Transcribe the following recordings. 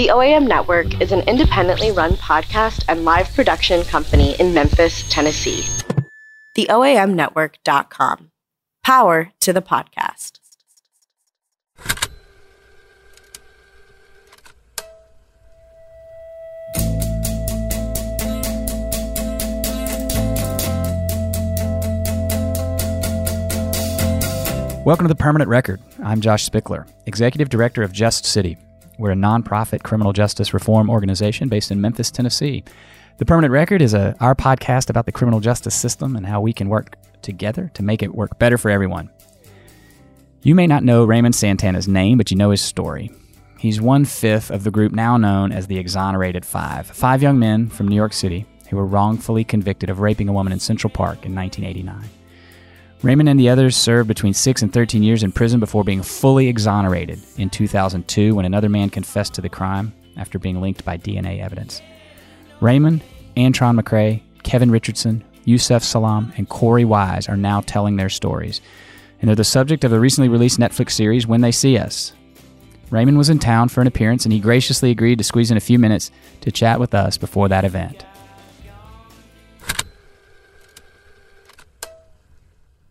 The OAM Network is an independently run podcast and live production company in Memphis, Tennessee. The TheOAMNetwork.com. Power to the podcast. Welcome to the Permanent Record. I'm Josh Spickler, Executive Director of Just City. We're a nonprofit criminal justice reform organization based in Memphis, Tennessee. The Permanent Record is a, our podcast about the criminal justice system and how we can work together to make it work better for everyone. You may not know Raymond Santana's name, but you know his story. He's one fifth of the group now known as the Exonerated Five, five young men from New York City who were wrongfully convicted of raping a woman in Central Park in 1989. Raymond and the others served between 6 and 13 years in prison before being fully exonerated in 2002 when another man confessed to the crime after being linked by DNA evidence. Raymond, Antron McCray, Kevin Richardson, Yusef Salaam, and Corey Wise are now telling their stories, and they're the subject of a recently released Netflix series, When They See Us. Raymond was in town for an appearance, and he graciously agreed to squeeze in a few minutes to chat with us before that event.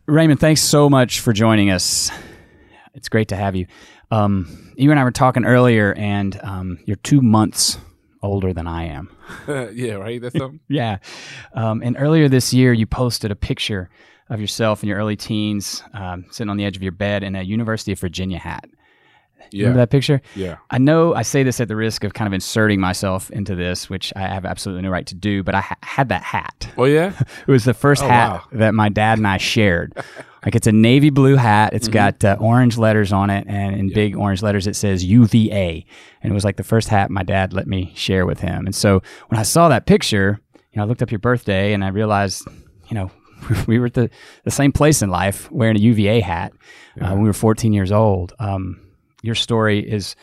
Raymond, thanks so much for joining us. It's great to have you. Um, you and I were talking earlier, and um, you're two months older than I am. yeah, right. That's something. yeah. Um, and earlier this year, you posted a picture of yourself in your early teens, um, sitting on the edge of your bed in a University of Virginia hat. Yeah. Remember that picture? Yeah. I know I say this at the risk of kind of inserting myself into this, which I have absolutely no right to do, but I ha- had that hat. Oh yeah. It was the first Oh, hat wow. that my dad and I shared. like it's a navy blue hat. It's got uh, orange letters on it, and in big orange letters it says UVA. And it was like the first hat my dad let me share with him. And so when I saw that picture, you know, I looked up your birthday and I realized, you know, we were at the, the same place in life wearing a UVA hat uh, when we were 14 years old. Um, your story is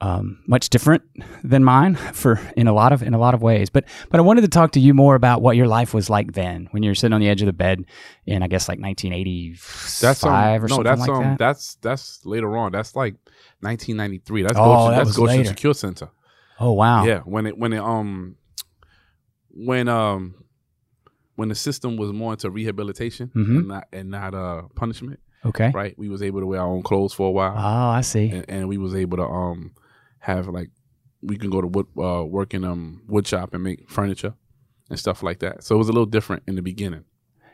um, much different than mine for in a lot of in a lot of ways. But but I wanted to talk to you more about what your life was like then when you were sitting on the edge of the bed in I guess like 1985 That's um, or no. something That's like um. that. That's that's later on. That's like 1993. That's Oh, Goshen, that that's Goshen later. Secure Center. oh wow. Yeah. When it when it um when um when the system was more into rehabilitation Mhm. and not and not uh punishment. Okay. Right. We was able to wear our own clothes for a while, Oh, I see. and, and we was able to um have like we can go to wood uh work in um wood shop and make furniture and stuff like that. So it was a little different in the beginning.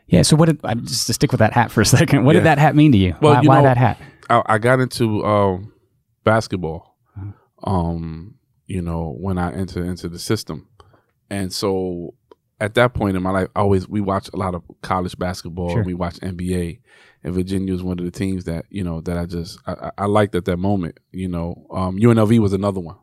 Yeah. So what did I just to stick with that hat for a second? What Yeah. did that hat mean to you? Well, why you why that hat? I, I got into um, basketball, Uh-huh. um, you know, when I entered into the system, and so at that point in my life, I always we watch a lot of college basketball. Sure. We watch NBA, and Virginia was one of the teams that you know that I just I, I- liked at that moment. You know, um, UNLV was another one,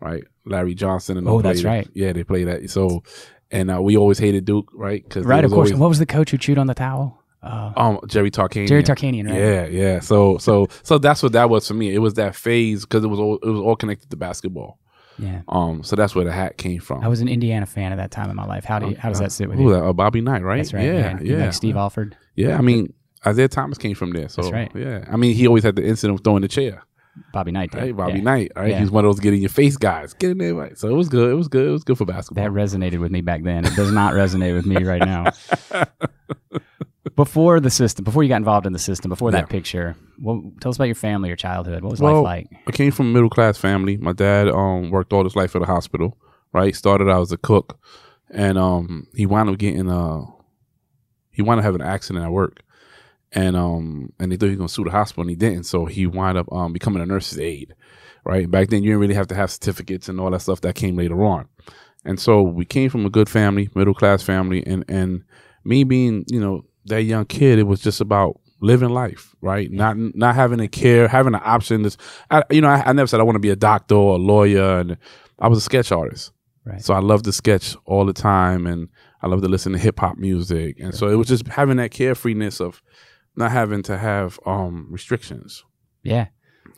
right? Larry Johnson and Oh, that's played right. Yeah, they played that. So, and uh, we always hated Duke, right? Because Right. Of course. what was the coach who chewed on the towel? Uh, um, Jerry Tarkanian. Jerry Tarkanian. Right. Yeah, yeah. So, so, so that's what that was for me. It was that phase because it was all it was all connected to basketball. Yeah. Um, so that's where the hat came from. I was an Indiana fan at that time in my life. How do you, how does that sit with you? Uh, Bobby Knight, right? That's right. Yeah, yeah. Like Steve Alford. Yeah, I mean, Isiah Thomas came from there. So That's right. Yeah, I mean, he always had the incident of throwing the chair. Bobby Knight. did. Right, Bobby Yeah. Knight. Right, Yeah. he's one of those get in your face guys. Get in there, right? So it was good. It was good. It was good for basketball. That resonated with me back then. It does not resonate with me right now. before the system, before you got involved in the system, before that picture, well, tell us about your family, your childhood. What was Well, life like? I came from a middle class family. My dad um worked all his life at a hospital. Right, started out as a cook, and um he wound up getting uh he wound up having an accident at work, and um and they thought he was gonna sue the hospital, and he didn't. So he wound up um becoming a nurse's aide. Right back then, you didn't really have to have certificates and all that stuff that came later on. And so we came from a good family, middle class family, and and me being you know that young kid, it was just about living life, right? Not not having a care, having an option. This, I, you know, I, I never said I want to be a doctor or a lawyer, and I was a sketch artist. Right. So I loved to sketch all the time, and I loved to listen to hip hop music, and so it was just having that carefreeness of not having to have um restrictions. Yeah.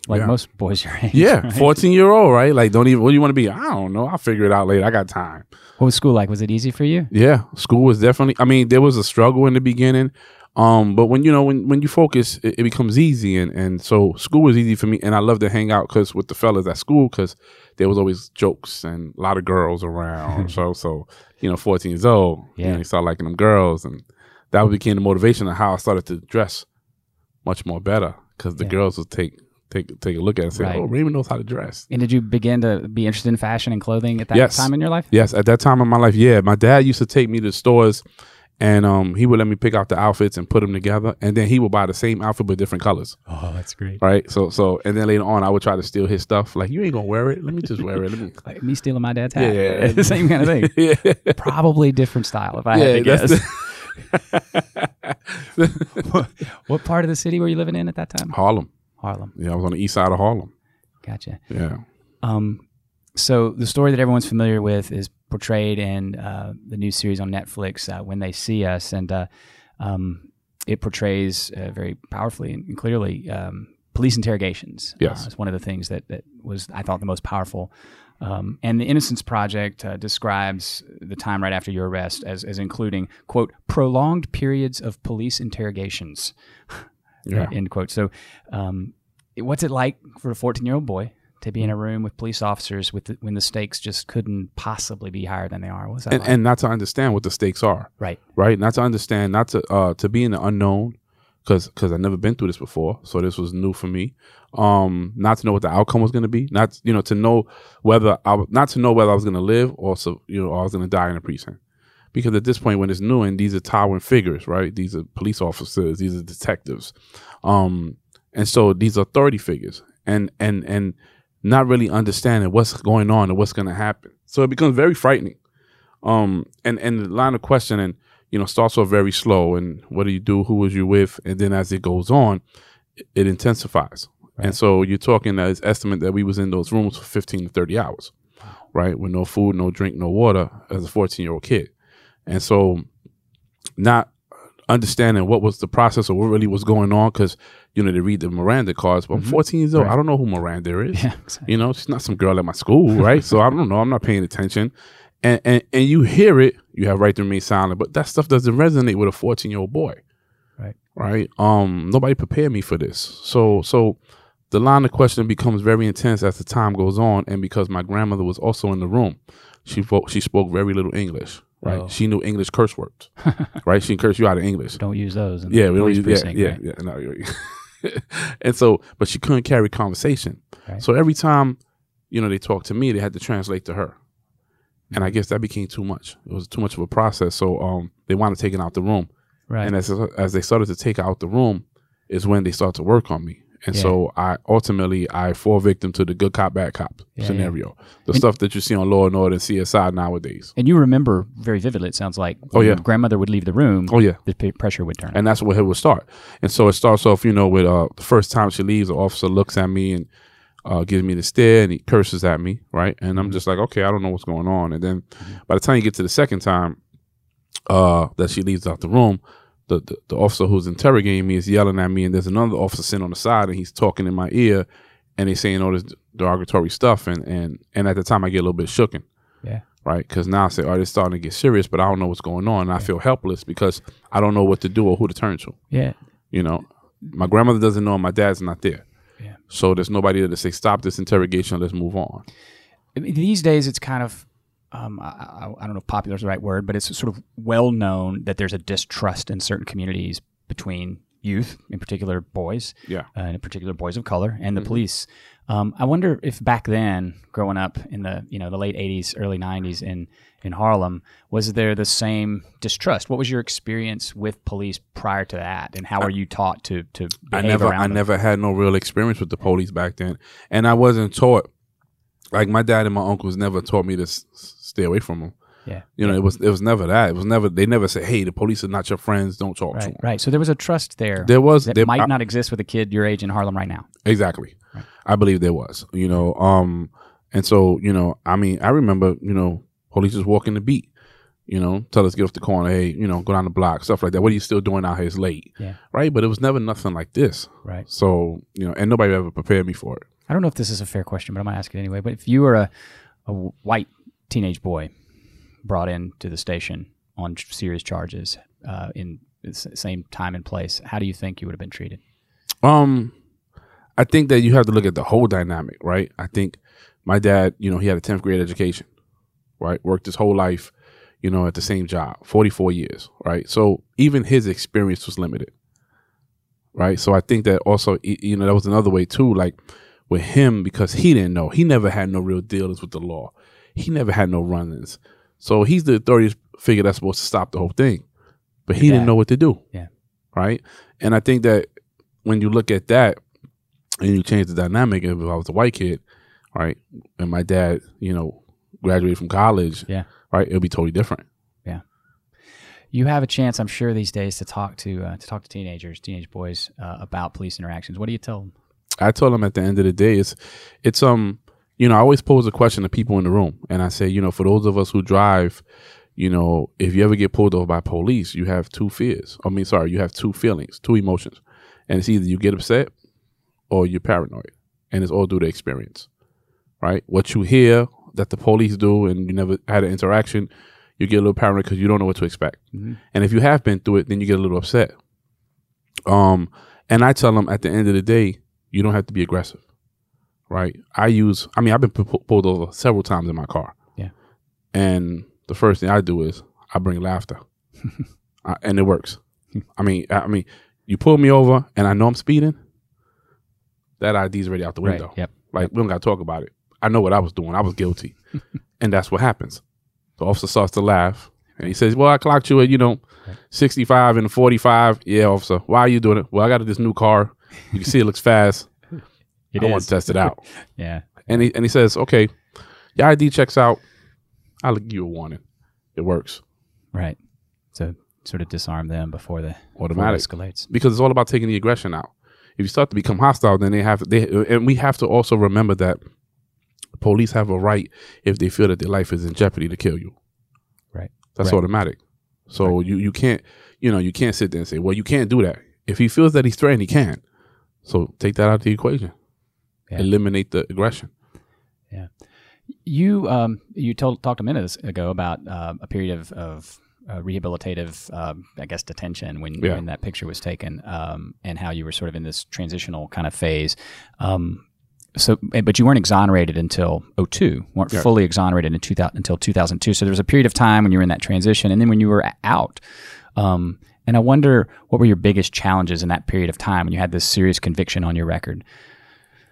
Like Yeah. most boys your age. Yeah, right? fourteen year old, right? Like, don't even. What do you want to be? I don't know. I'll figure it out later. I got time. What was school like? Was it easy for you? Yeah, school was definitely. I mean, there was a struggle in the beginning. Um, but when you know when when you focus, it, it becomes easy, and and so school was easy for me, and I love to hang out because with the fellas at school because there was always jokes and a lot of girls around. so so you know, fourteen years old, yeah, you, know, you start liking them girls, and that became the motivation of how I started to dress much more better because the yeah. girls would take take take a look at it and say, right. "Oh, Raymond knows how to dress." And did you begin to be interested in fashion and clothing at that yes. time in your life? Yes, at that time in my life, yeah. My dad used to take me to stores and um, he would let me pick out the outfits and put them together, and then he would buy the same outfit but different colors. Oh, that's great! Right. So, so, and then later on, I would try to steal his stuff. Like, you ain't gonna wear it. Let me just wear it. Let me. like me stealing my dad's hat. Yeah, the same kind of thing. yeah. Probably different style, if I yeah, had to guess. What, what part of the city were you living in at that time? Harlem. Harlem. Yeah, I was on the east side of Harlem. Gotcha. Yeah. Um, so the story that everyone's familiar with is portrayed in uh, the new series on Netflix, uh, When They See Us, and uh, um, it portrays uh, very powerfully and clearly um, police interrogations. Uh, yes, it's one of the things that that was I thought the most powerful. Um, and the Innocence Project uh, describes the time right after your arrest as, as including quote prolonged periods of police interrogations. yeah. End quote. So, um, what's it like for a 14 year old boy to be in a room with police officers with the, when the stakes just couldn't possibly be higher than they are. That and, like? and not to understand what the stakes are. Right. Right. Not to understand, not to uh, to be in the unknown because because I've never been through this before, so this was new for me. Um, not to know what the outcome was going to be, not you know to know whether I not to know whether I was going to live or so you know I was going to die in a precinct. Because at this point, when it's new and these are towering figures, right? These are police officers, these are detectives, um, and so these are authority figures, and and and not really understanding what's going on and what's going to happen. So it becomes very frightening. Um, and and the line of questioning, you know, starts off very slow. And what do you do? Who was you with? And then as it goes on, it, intensifies. Right. And so you're talking as estimate that we was in those rooms for 15 to 30 hours, right? With no food, no drink, no water as a 14 year old kid. And so not understanding what was the process or what really was going on because you know they read the Miranda cards. But I'm mm-hmm. 14 years old. Right. I don't know who Miranda is. Yeah, exactly. You know, she's not some girl at my school, right? so I don't know. I'm not paying attention. And, and and you hear it, you have right to remain silent. But that stuff doesn't resonate with a 14 year old boy, right? Right. Um, nobody prepared me for this. So so the line of questioning becomes very intense as the time goes on, and because my grandmother was also in the room, she spoke she spoke very little English right? Oh. She knew English curse words, right? She cursed you out of English. Don't use those. yeah, we don't use. Precinct, yeah, right? yeah, yeah. No, and so, but she couldn't carry conversation. Right. So every time, you know, they talked to me, they had to translate to her, and I guess that became too much. It was too much of a process. So, um, they wanted taken out the room, right? And as as they started to take out the room, is when they started to work on me. And yeah. so I ultimately I fall victim to the good cop bad cop yeah, scenario, yeah. the and, stuff that you see on Law and Order and CSI nowadays. And you remember very vividly. It sounds like oh yeah, grandmother would leave the room. Oh yeah, the pressure would turn, and that's where it would start. And so it starts off, you know, with uh, the first time she leaves, the officer looks at me and uh, gives me the stare and he curses at me, right? And I'm mm-hmm. just like, okay, I don't know what's going on. And then mm-hmm. by the time you get to the second time uh, that she leaves out the room the, the, the officer who's interrogating me is yelling at me, and there's another officer sitting on the side, and he's talking in my ear, and he's saying all this derogatory stuff, and and and at the time I get a little bit shooken. Yeah. Right, because now I say, "Oh, it's starting to get serious," but I don't know what's going on, and yeah. I feel helpless because I don't know what to do or who to turn to. Yeah. You know, my grandmother doesn't know, and my dad's not there. Yeah. So there's nobody there to say, "Stop this interrogation, let's move on." These days, it's kind of um, I, I, don't know if popular is the right word, but it's sort of well known that there's a distrust in certain communities between youth, in particular boys, yeah, uh, in particular boys of color, and the mm-hmm. police. Um, I wonder if back then, growing up in the you know the late '80s, early '90s in in Harlem, was there the same distrust? What was your experience with police prior to that, and how were you taught to to? I never, I them? never had no real experience with the police back then, and I wasn't taught. Like my dad and my uncles never taught me to stay away from them. Yeah. You know, it was it was never that. It was never they never said, "Hey, the police are not your friends. Don't talk right, to them." Right. So there was a trust there. There was that there, might I, not exist with a kid your age in Harlem right now. Exactly. Right. I believe there was. You know, um, and so you know, I mean, I remember, you know, police just walking the beat. You know, tell us get off the corner. Hey, you know, go down the block, stuff like that. What are you still doing out here? It's late. Yeah. Right. But it was never nothing like this. Right. So you know, and nobody ever prepared me for it. I don't know if this is a fair question, but I'm gonna ask it anyway. But if you were a a white teenage boy brought in to the station on serious charges uh, in the same time and place, how do you think you would have been treated? Um, I think that you have to look at the whole dynamic, right? I think my dad, you know, he had a tenth grade education, right? Worked his whole life, you know, at the same job, forty four years, right? So even his experience was limited, right? So I think that also, you know, that was another way too, like with him because he didn't know, he never had no real dealings with the law, he never had no run-ins, so he's the authority figure that's supposed to stop the whole thing, but he Yeah. didn't know what to do, Yeah. right? And I think that when you look at that and you change the dynamic, if I was a white kid, right, and my dad, you know, graduated from college, Yeah. right, it'll be totally different. Yeah. You have a chance, I'm sure, these days to talk to uh, to talk to teenagers, teenage boys uh, about police interactions. What do you tell them? I tell them at the end of the day, it's it's um, you know, I always pose a question to people in the room, and I say, you know, for those of us who drive, you know, if you ever get pulled over by police, you have two fears. I mean, sorry, you have two feelings, two emotions, and it's either you get upset or you're paranoid, and it's all due to experience, right? What you hear that the police do, and you never had an interaction, you get a little paranoid because you don't know what to expect, Mhm. and if you have been through it, then you get a little upset. Um, and I tell them at the end of the day, you don't have to be aggressive, right? I use, I mean, I've been pulled over several times in my car. Yeah. And the first thing I do is I bring laughter, uh, and it works. I mean, I I mean, you pull me over and I know I'm speeding. That ID's already out the window. Yep. Like we don't got to talk about it. I know what I was doing. I was guilty, and that's what happens. The officer starts to laugh, and he says, "Well, I clocked you at you know, sixty-five and forty-five. Yeah, officer. Why are you doing it? Well, I got this new car. You can see it looks fast. It I want to test it out." Yeah. And he and he says, "Okay, your ID checks out. I'll give you a warning. It works Right. So sort of disarm them before the before it automatic escalates. because it's all about taking the aggression out. If you start to become hostile, then they have they and we have to also remember that police have a right if they feel that their life is in jeopardy to kill you. Right. That's Right. automatic. So you you can't you know you can't sit there and say, well, you can't do that. If he feels that he's threatened, he can. So take that out of the equation. Yeah. Eliminate the aggression. Yeah. You um you told talked a minute ago about uh, a period of of uh, rehabilitative, um, I guess, detention when Yeah. when that picture was taken, um, and how you were sort of in this transitional kind of phase. Um, so, eh, but you weren't exonerated until 02, weren't Yeah. fully exonerated in 2000, until 2002. So there was a period of time when you were in that transition, and then when you were out. Um, and I wonder what were your biggest challenges in that period of time when you had this serious conviction on your record.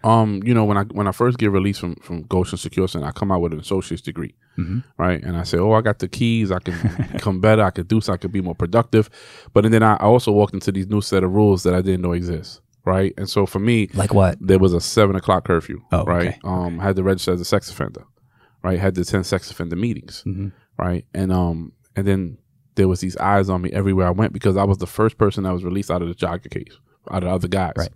Um, you know, when I when I first get released from from Goshen Secure Center, I come out with an associate's degree, Mhm. right? And I say, oh, I got the keys. I can become better. I could do so. I could be more productive. But and then I I also walked into these new set of rules that I didn't know exist, right? And so for me, Like what? there was a seven o'clock curfew, Oh, right? okay. Um, I had to register as a sex offender, right? Had to attend sex offender meetings, Mhm. right? And um, and then there was these eyes on me everywhere I went because I was the first person that was released out of the jogger case, out of the other guys. Right.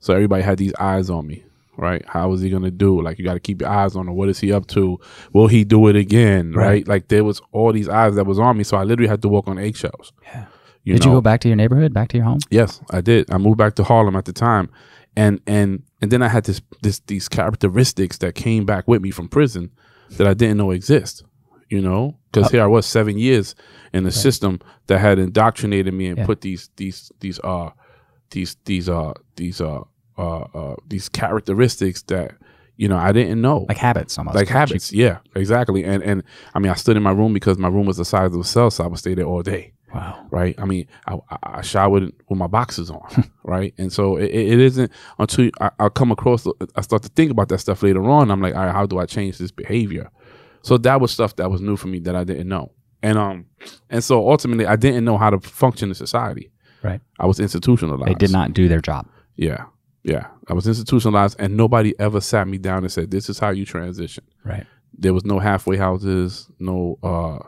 So everybody had these eyes on me, right? How is he gonna do? Like you got to keep your eyes on him. What is he up to? Will he do it again? Right? Right. Like there was all these eyes that was on me, so I literally had to walk on eggshells. Yeah. You Did know? you go back to your neighborhood, back to your home? Yes, I did. I moved back to Harlem at the time, and and and then I had this this these characteristics that came back with me from prison that I didn't know exist. You know, because here I was seven years in a system that had indoctrinated me and Yeah. put these these these uh these these uh these uh uh, uh these characteristics that you know I didn't know Like habits, almost. like habits. Yeah, exactly. And and I mean I stood in my room because my room was the size of a cell, so I would stay there all day Wow. right? I mean, I, I- I showered with my boxes on, right? And so it, it isn't until I, I come across, I start to think about that stuff later on. I'm like, all right, how do I change this behavior? So that was stuff that was new for me that I didn't know, and um, and so ultimately, I didn't know how to function in society. Right. I was institutionalized. They did not do their job. Yeah, yeah. I was institutionalized, and nobody ever sat me down and said, "This is how you transition." Right. There was no halfway houses, no uh,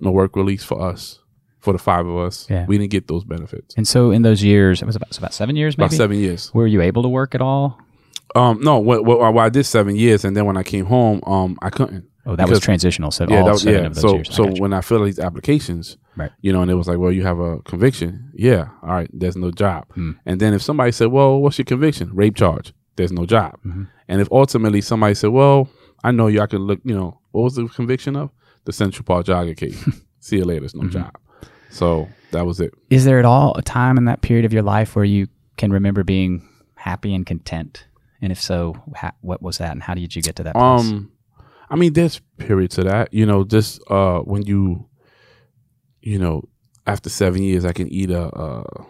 no work release for us, for the five of us. Yeah. We didn't get those benefits. And so in those years, it was about, it was about seven years, maybe? About seven years. Were you able to work at all? Um, no, what, what, well, I did seven years, and then when I came home, um, I couldn't. Oh, that was transitional. So Yeah, all that, was- seven yeah. of those So, years. So when I filled out these applications, Right. you know, and it was like, well, you have a conviction. Yeah, all right. There's no job. Hmm. And then if somebody said, well, what's your conviction? Rape charge. There's no job. Mhm. And if ultimately somebody said, well, I know you, I can look. You know, what was the conviction of? The Central Park jogger case. See you later. There's no Mhm. job. So that was it. Is there at all a time in that period of your life where you can remember being happy and content? And if so, ha- what was that, and how did you get to that place? Um, I mean, there's periods of that. You know, just uh, when you, you know, after seven years, I can eat a, a,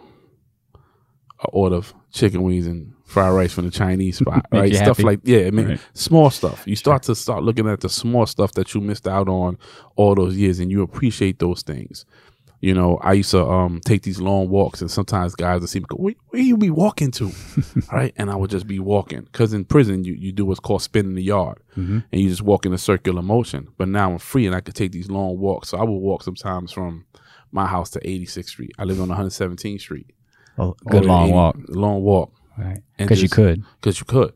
a order of chicken wings and fried rice from the Chinese spot, right? Stuff happy. like yeah, I mean, Right. small stuff. You start to start looking at the small stuff that you missed out on all those years, and you appreciate those things. You know, I used to um take these long walks, and sometimes guys would see me go, "Where, where you be walking to?" right, and I would just be walking because in prison you you do what's called spinning the yard, and you just walk in a circular motion. But now I'm free, and I could take these long walks. So I would walk sometimes from my house to 86th Street. I live on 117th Street. Well, good long 80 walk, long walk right? Because you could, because you could.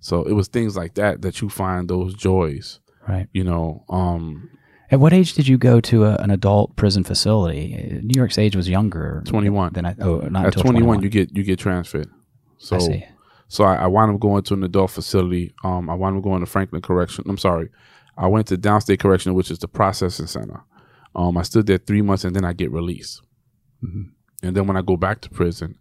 So it was things like that that you find those joys. right? You know, um, At what age did you go to a, an adult prison facility? Uh, New York's age was younger. 21. Than I. Oh, not at until 21, you get you get transferred. So I see. so I, I wound up going to an adult facility. Um, I wound up going to Franklin Correction. I'm sorry, I went to Downstate Correction, which is the processing center. Um, I stood there three months, and then I get released. Mm-hmm. And then when I go back to prison,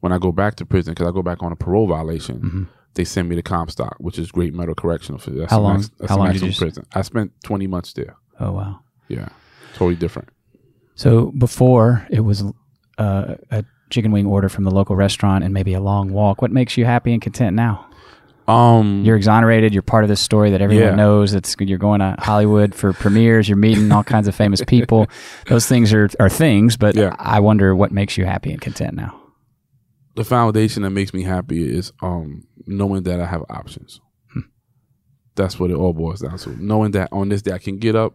when I go back to prison, because I go back on a parole violation, they send me to Comstock, which is Great Meadow Correctional Facility. That's Mm-hmm. How long- max- that's how long did you prison? I spent 20 months there. Oh wow. Yeah, totally different. So before it was uh, a chicken wing order from the local restaurant and maybe a long walk. What makes you happy and content now? Um, You're exonerated. You're part of this story that everyone Yeah. knows. It's you're going to Hollywood for premieres. You're meeting all kinds of famous people. Those things are are things, but Yeah. I wonder what makes you happy and content now. the foundation that makes me happy is um knowing that I have options. That's what it all boils down to. Knowing that on this day I can get up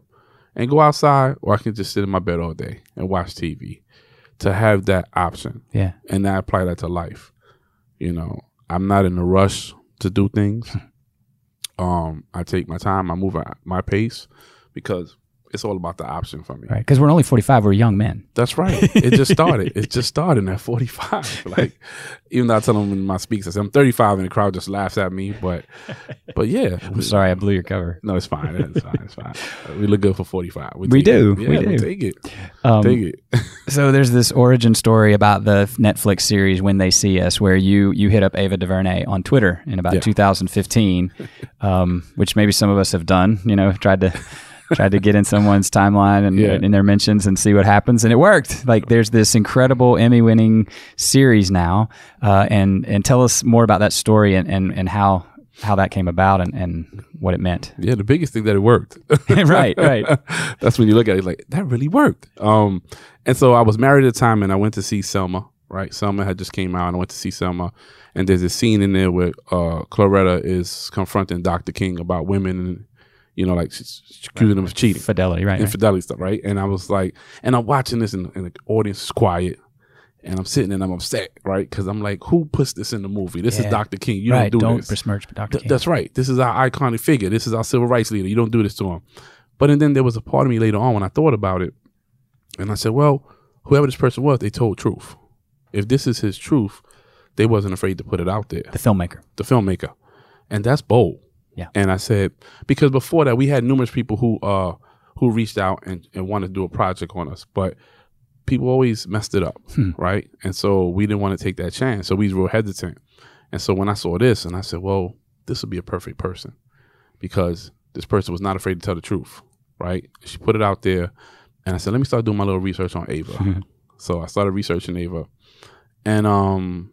and go outside, or I can just sit in my bed all day and watch TV. To have that option, Yeah. and I apply that to life. You know, I'm not in a rush to do things. um, I take my time. I move at my pace because it's all about the option for me. Right. Because we're only 45. We're young men. That's right. It just started. it just started at 45. Like, even though I tell them in my speaks, I say I'm 35, and the crowd just laughs at me. But, but yeah, I'm sorry, I blew your cover. no, it's fine. It's fine. It's fine. We look good for 45. We take do. It. We Yeah, do. we'll take it. Um, take it. So there's this origin story about the Netflix series When They See Us, where you you hit up Ava DuVernay on Twitter in about Yeah. 2015, um, which maybe some of us have done. You know, tried to tried to get in someone's timeline and Yeah. in their mentions and see what happens, and it worked. Like there's this incredible Emmy-winning series now, uh, and and tell us more about that story and and, and how how that came about and, and what it meant. Yeah, the biggest thing that it worked. right, right. That's when you look at it like that really worked. Um, and so I was married at the time, and I went to see Selma. Right, Selma had just came out, and I went to see Selma. And there's a scene in there where uh, Coretta is confronting Dr. King about women, and you know, like accusing them of cheating, Fidelity, right? right. infidelity stuff, right? And I was like, and I'm watching this, and, and the audience is quiet. And I'm sitting and I'm upset, right? Because I'm like, who puts this in the movie? This Yeah. is Dr. King. You right. don't do Don't this. besmirch Dr. Th- King. that's right. This is our iconic figure. This is our civil rights leader. You don't do this to him. But and then there was a part of me later on when I thought about it, and I said, well, whoever this person was, they told truth. If this is his truth, they wasn't afraid to put it out there. the filmmaker. The filmmaker, and that's bold. Yeah. And I said because before that we had numerous people who uh who reached out and, and wanted to do a project on us, but people always messed it up, Hmm. right? And so we didn't want to take that chance. So we was real hesitant. And so when I saw this, and I said, well, this would be a perfect person because this person was not afraid to tell the truth, right? She put it out there, and I said, let me start doing my little research on Ava. so I started researching Ava, and um,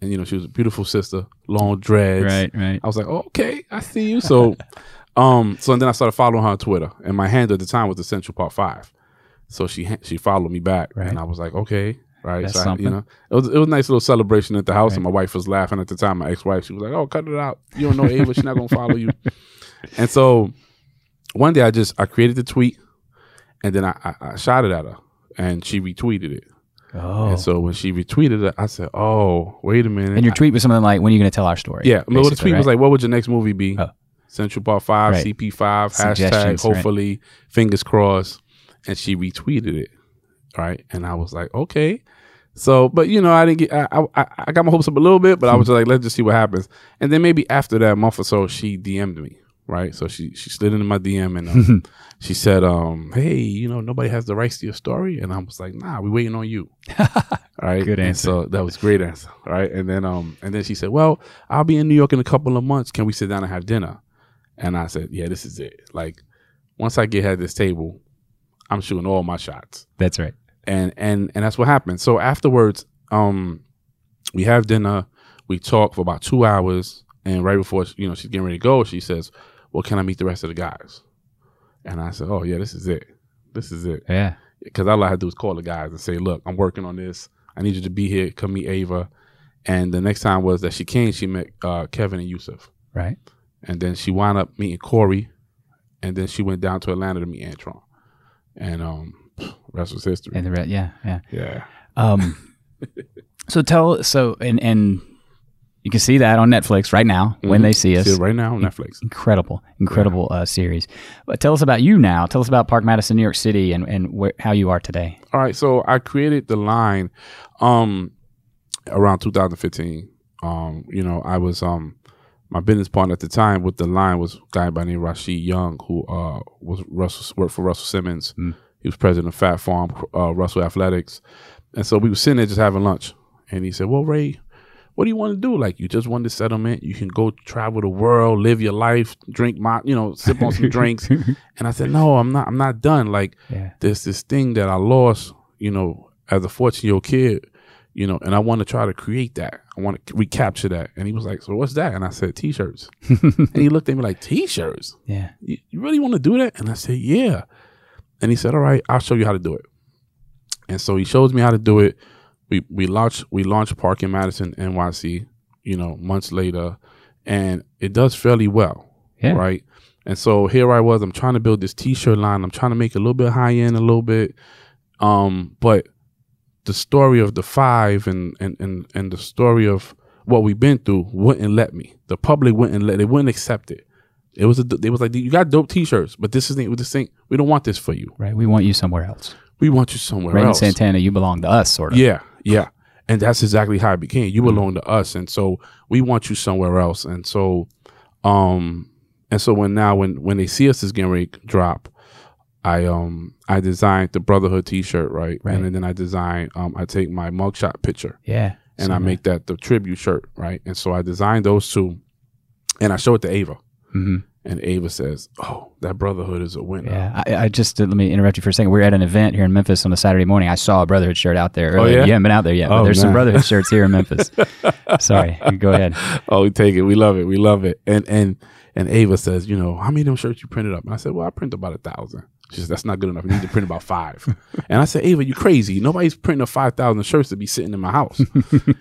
and you know she was a beautiful sister, long dreads, Right, right. I was like, oh, okay, I see you. So, um, so and then I started following her on Twitter, and my handle at the time was the Central Park Five. So she she followed me back, Right. and I was like, okay, right. That's so I, something. you know, it was it was a nice little celebration at the house, and my wife was laughing at the time. My ex wife, she was like, oh, cut it out. You don't know Ava, she's not gonna follow you. And so one day I just I created the tweet, and then I, I, I shot it at her, and she retweeted it. Oh. And so when she retweeted it, I said, oh, wait a minute. And your tweet was something like, "When are you going to tell our story?" Yeah, well, the tweet was like, "What would your next movie be?" Oh. Central Park Five, Right. CP Five, hashtag, Suggestions, right. hopefully, fingers crossed, and she retweeted it, right? And I was like, okay. So, but you know, I didn't get, I, I, I- I got my hopes up a little bit, but I hmm. was just like, let's just see what happens. And then maybe after that month or so, she DM'd me, right? So she she slid into my DM and um, she said, um, "Hey, you know, nobody has the rights to your story," and I was like, "Nah, we waiting on you." All right, Good And answer. so that was a great answer, right? And then um, and then she said, "Well, I'll be in New York in a couple of months. Can we sit down and have dinner?" And I said, "Yeah, this is it. Like, once I get at this table, I'm shooting all my shots." That's right. and and and that's what happened. So afterwards, um, we have dinner. We talk for about two hours, and right before you know she's getting ready to go, she says, "Well, can I meet the rest of the guys?" And I said, "Oh yeah, this is it. This is it." Yeah. Because all I had to do was call the guys and say, "Look, I'm working on this. I need you to be here. Come meet Ava." And the next time was that she came. She met uh, Kevin and Yusef, Right. and then she wound up meeting Corey, and then she went down to Atlanta to meet Antron, and um, rest was history. And the re- yeah, yeah. yeah. Um, so tell so and and you can see that on Netflix right now when Mhm. they see us. See it right now on Netflix. Incredible, incredible uh, series. But tell us about you now. Tell us about Park Madison, New York City, and and where, how you are today. All right, so I created the line um around 2015. Um, you know, I was um my business partner at the time with the line was a guy by the name Rashid Young, who uh was Russell worked for Russell Simmons. Mm. He was president of Fat Farm, uh, Russell Athletics, and so we were sitting there just having lunch, and he said, "Well, Ray." What do you want to do? Like you just won the settlement. You can go travel the world, live your life, drink my, you know, sip on some drinks. And I said, no, I'm not. I'm not done. Like Yeah. there's this thing that I lost, you know, as a 14 year old kid, you know, and I want to try to create that. I want to recapture that. And he was like, So what's that? And I said, T shirts. and he looked at me like, T shirts? Yeah. You, you really want to do that? And I said, Yeah. And he said, All right, I'll show you how to do it. And so he shows me how to do it. We we launched we launched Park in Madison, NYC, you know, months later, and it does fairly well Yeah. right? And so here I was, I'm trying to build this t-shirt line. I'm trying to make it a little bit high end, a little bit. Um, but the story of the five and and and and the story of what we've been through wouldn't let me. The public wouldn't let. They wouldn't accept it. It was a. They was like, you got dope t-shirts, but this isn't. This thing. We don't want this for you. Right. We want you somewhere else. We want you somewhere Raymond else. Santana, you belong to us, sort of. Yeah, yeah. And that's exactly how it became. Mm-hmm. You belong to us. And so we want you somewhere else. And so um and so when now when when they see us as getting ready drop, I um I designed the Brotherhood t shirt, right? Right. And then I design um I take my mugshot picture Yeah. and I make that the tribute shirt, right? And so I designed those two and I show it to Ava. Mhm. And Ava says, Oh, that Brotherhood is a winner. Yeah, I, I just uh, let me interrupt you for a second. We are at an event here in Memphis on a Saturday morning. I saw a Brotherhood shirt out there. earlier. Oh, yeah? You haven't been out there yet, but Oh, there's some. Brotherhood shirts here in Memphis. Sorry, go ahead. oh, we take it. We love it. We love it. And and and Ava says, you know, how many of them shirts you printed up? And I said, well, I print about a thousand. She says, that's not good enough. You need to print about five. and I said, Ava, you crazy. Nobody's printing up 5,000 shirts to be sitting in my house.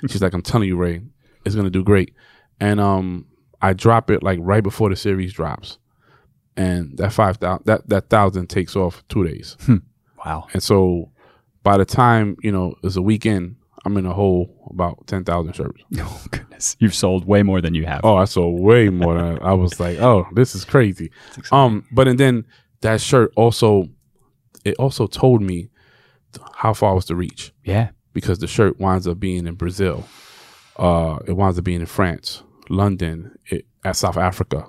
She's like, I'm telling you, Ray, it's going to do great. And um, I drop it like right before the series drops. And that 5,000, that, that thousand takes off two days. Wow. And so by the time, you know, it's a weekend, I'm in a hole about 10,000 shirts. Oh goodness, you've sold way more than you have. Oh, I sold way more than I was like, oh, this is crazy. Um, but and then that shirt also, it also told me how far I was to reach Yeah. because the shirt winds up being in Brazil, uh, it winds up being in France, London, it, at South Africa,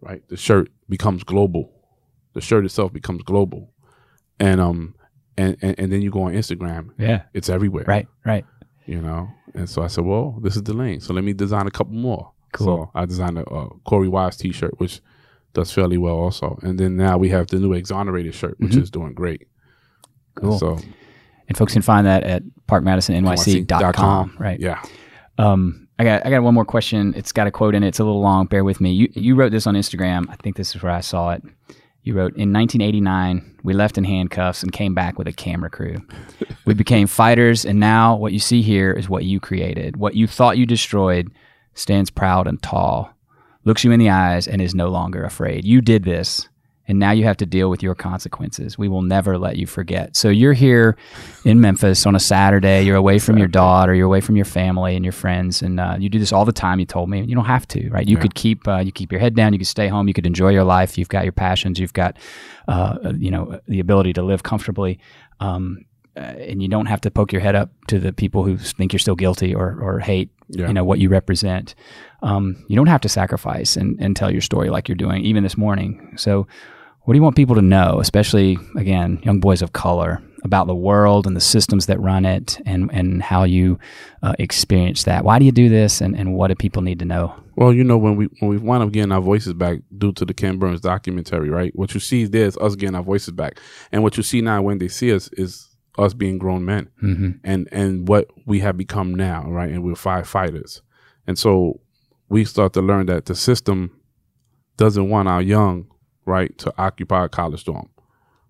right? The shirt becomes global. The shirt itself becomes global, and um, and and, and then you go on Instagram, Yeah. it's everywhere, Right. Right. you know. And so I said, well, this is the lane. So let me design a couple more. Cool. So I designed a, uh Corey Wise T-shirt, which does fairly well also. And then now we have the new exonerated shirt, which is doing great. Mm-hmm. Cool. So And folks can find that at parkmadisonnyc.com. Right. Yeah. Um, I got I got one more question. It's got a quote in it. It's a little long. Bear with me. You you wrote this on Instagram. I think this is where I saw it. You wrote in 1989, we left in handcuffs and came back with a camera crew. we became fighters, and now what you see here is what you created. What you thought you destroyed stands proud and tall, looks you in the eyes, and is no longer afraid. You did this, and now you have to deal with your consequences. We will never let you forget. So you're here in Memphis on a Saturday. You're away from your daughter. You're away from your family and your friends, and uh, you do this all the time. You told me you don't have to, right? You could keep uh, you keep your head down. You could stay home. You could enjoy your life. You've got your passions. You've got uh, you know the ability to live comfortably. Um, uh, and you don't have to poke your head up to the people who think you're still guilty or or hate Yeah. you know what you represent. Um, you don't have to sacrifice and, and tell your story like you're doing even this morning. So, what do you want people to know, especially again, young boys of color, about the world and the systems that run it, and and how you uh, experience that? Why do you do this, and, and what do people need to know? Well, you know, when we when we wind up getting our voices back due to the Ken Burns documentary, right? What you see there is us getting our voices back, and what you see now when they see us is us being grown men, Mm-hmm. and and what we have become now, right? And we're firefighters, and so we start to learn that the system doesn't want our young, right, to occupy a college dorm.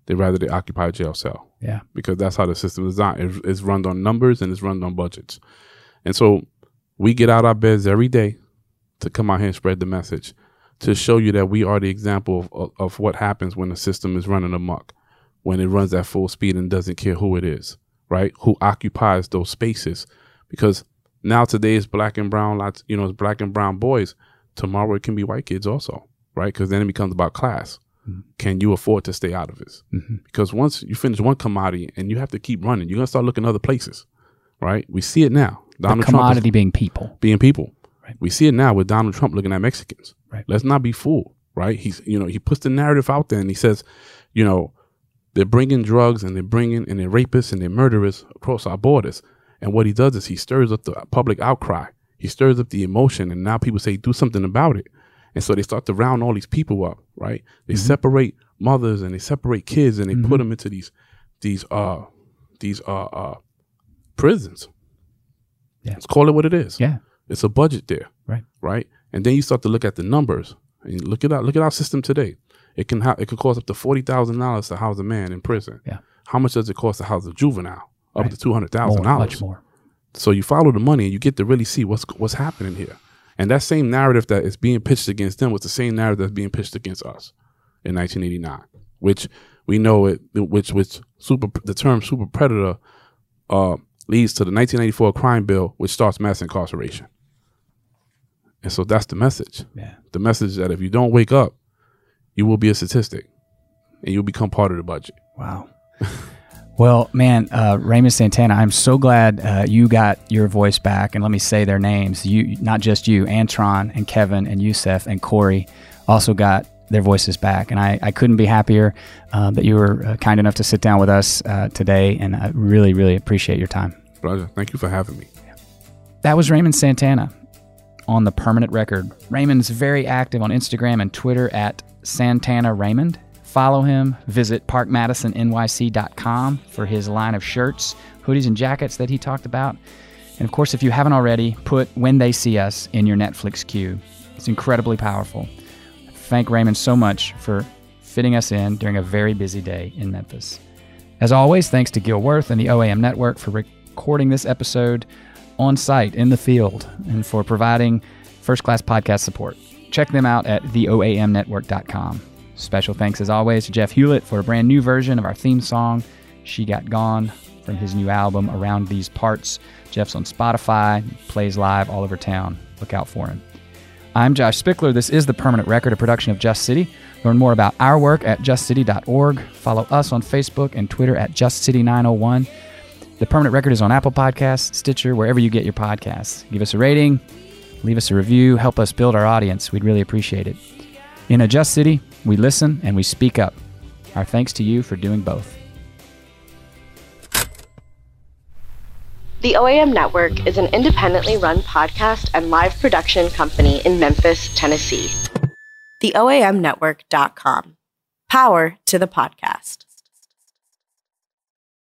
They rather they occupy a jail cell Yeah. because that's how the system is designed. It- It's run on numbers and it's run on budgets. And so we get out our beds every day to come out here and spread the message to show you that we are the example of, of, of what happens when the system is running amok, when it runs at full speed and doesn't care who it is, right? Who occupies those spaces. Because now today is black and brown, lots, you know, it's black and brown boys. Tomorrow it can be white kids also, right? Because then it becomes about class. Can you afford to stay out of this? Mhm. Because once you finish one commodity and you have to keep running, you're gonna start looking other places, right? We see it now. The Donald Trump is commodity being people. being people. Right. We see it now with Donald Trump looking at Mexicans. Right. Let's not be fooled. Right. He's you know he puts the narrative out there and he says, you know, they're bringing drugs and they're bringing and they're rapists and they're murderers across our borders. And what he does is he stirs up the public outcry. He stirs up the emotion, and now people say do something about it. And so they start to round all these people up. Right. They separate mothers and they separate kids and they put them into these these uh these uh uh prisons. Yeah. Let's call it what it is. Yeah. It's a budget there, Right. right? And then you start to look at the numbers and look at our, look at our system today. It can ha- it could cost up to forty thousand dollars to house a man in prison. Yeah. How much does it cost to house a juvenile? Up Right. to two hundred thousand much dollars. more. So you follow the money and you get to really see what's what's happening here. And that same narrative that is being pitched against them was the same narrative that's being pitched against us in 1989, which we know it, which which super the term super predator uh, leads to the 1994 crime bill, which starts mass incarceration. And so that's the message. Yeah. The message that if you don't wake up, you will be a statistic, and you'll become part of the budget. Wow. Well, man, uh, Raymond Santana, I'm so glad uh, you got your voice back. And let me say their names. You, not just you, Antron and Kevin and Yusef and Corey, also got their voices back. And I, I couldn't be happier uh, that you were uh, kind enough to sit down with us uh, today. And I really, really appreciate your time. Roger, thank you for having me. That was Raymond Santana on the permanent record. Raymond's very active on Instagram and Twitter at Santana Raymond. Follow him. Visit parkmadisonnyc.com for his line of shirts, hoodies, and jackets that he talked about. And of course, if you haven't already, put When They See Us in your Netflix queue. It's incredibly powerful. Thank Raymond so much for fitting us in during a very busy day in Memphis. As always, thanks to Gil Worth and the OAM Network for recording this episode on site in the field and for providing first class podcast support. Check them out at theoamnetwork.com. Special thanks, as always, to Jeff Hulett for a brand new version of our theme song, She Got Gone, from his new album, Around These Parts. Jeff's on Spotify, plays live all over town. Look out for him. I'm Josh Spickler. This is The Permanent Record, a production of Just City. Learn more about our work at justcity.org. Follow us on Facebook and Twitter at JustCity901. The Permanent Record is on Apple Podcasts, Stitcher, wherever you get your podcasts. Give us a rating, leave us a review, help us build our audience. We'd really appreciate it. In a Just City, we listen and we speak up. Our thanks to you for doing both. The OAM Network is an independently run podcast and live production company in Memphis, Tennessee. TheOAMNetwork.com. Power to the podcast.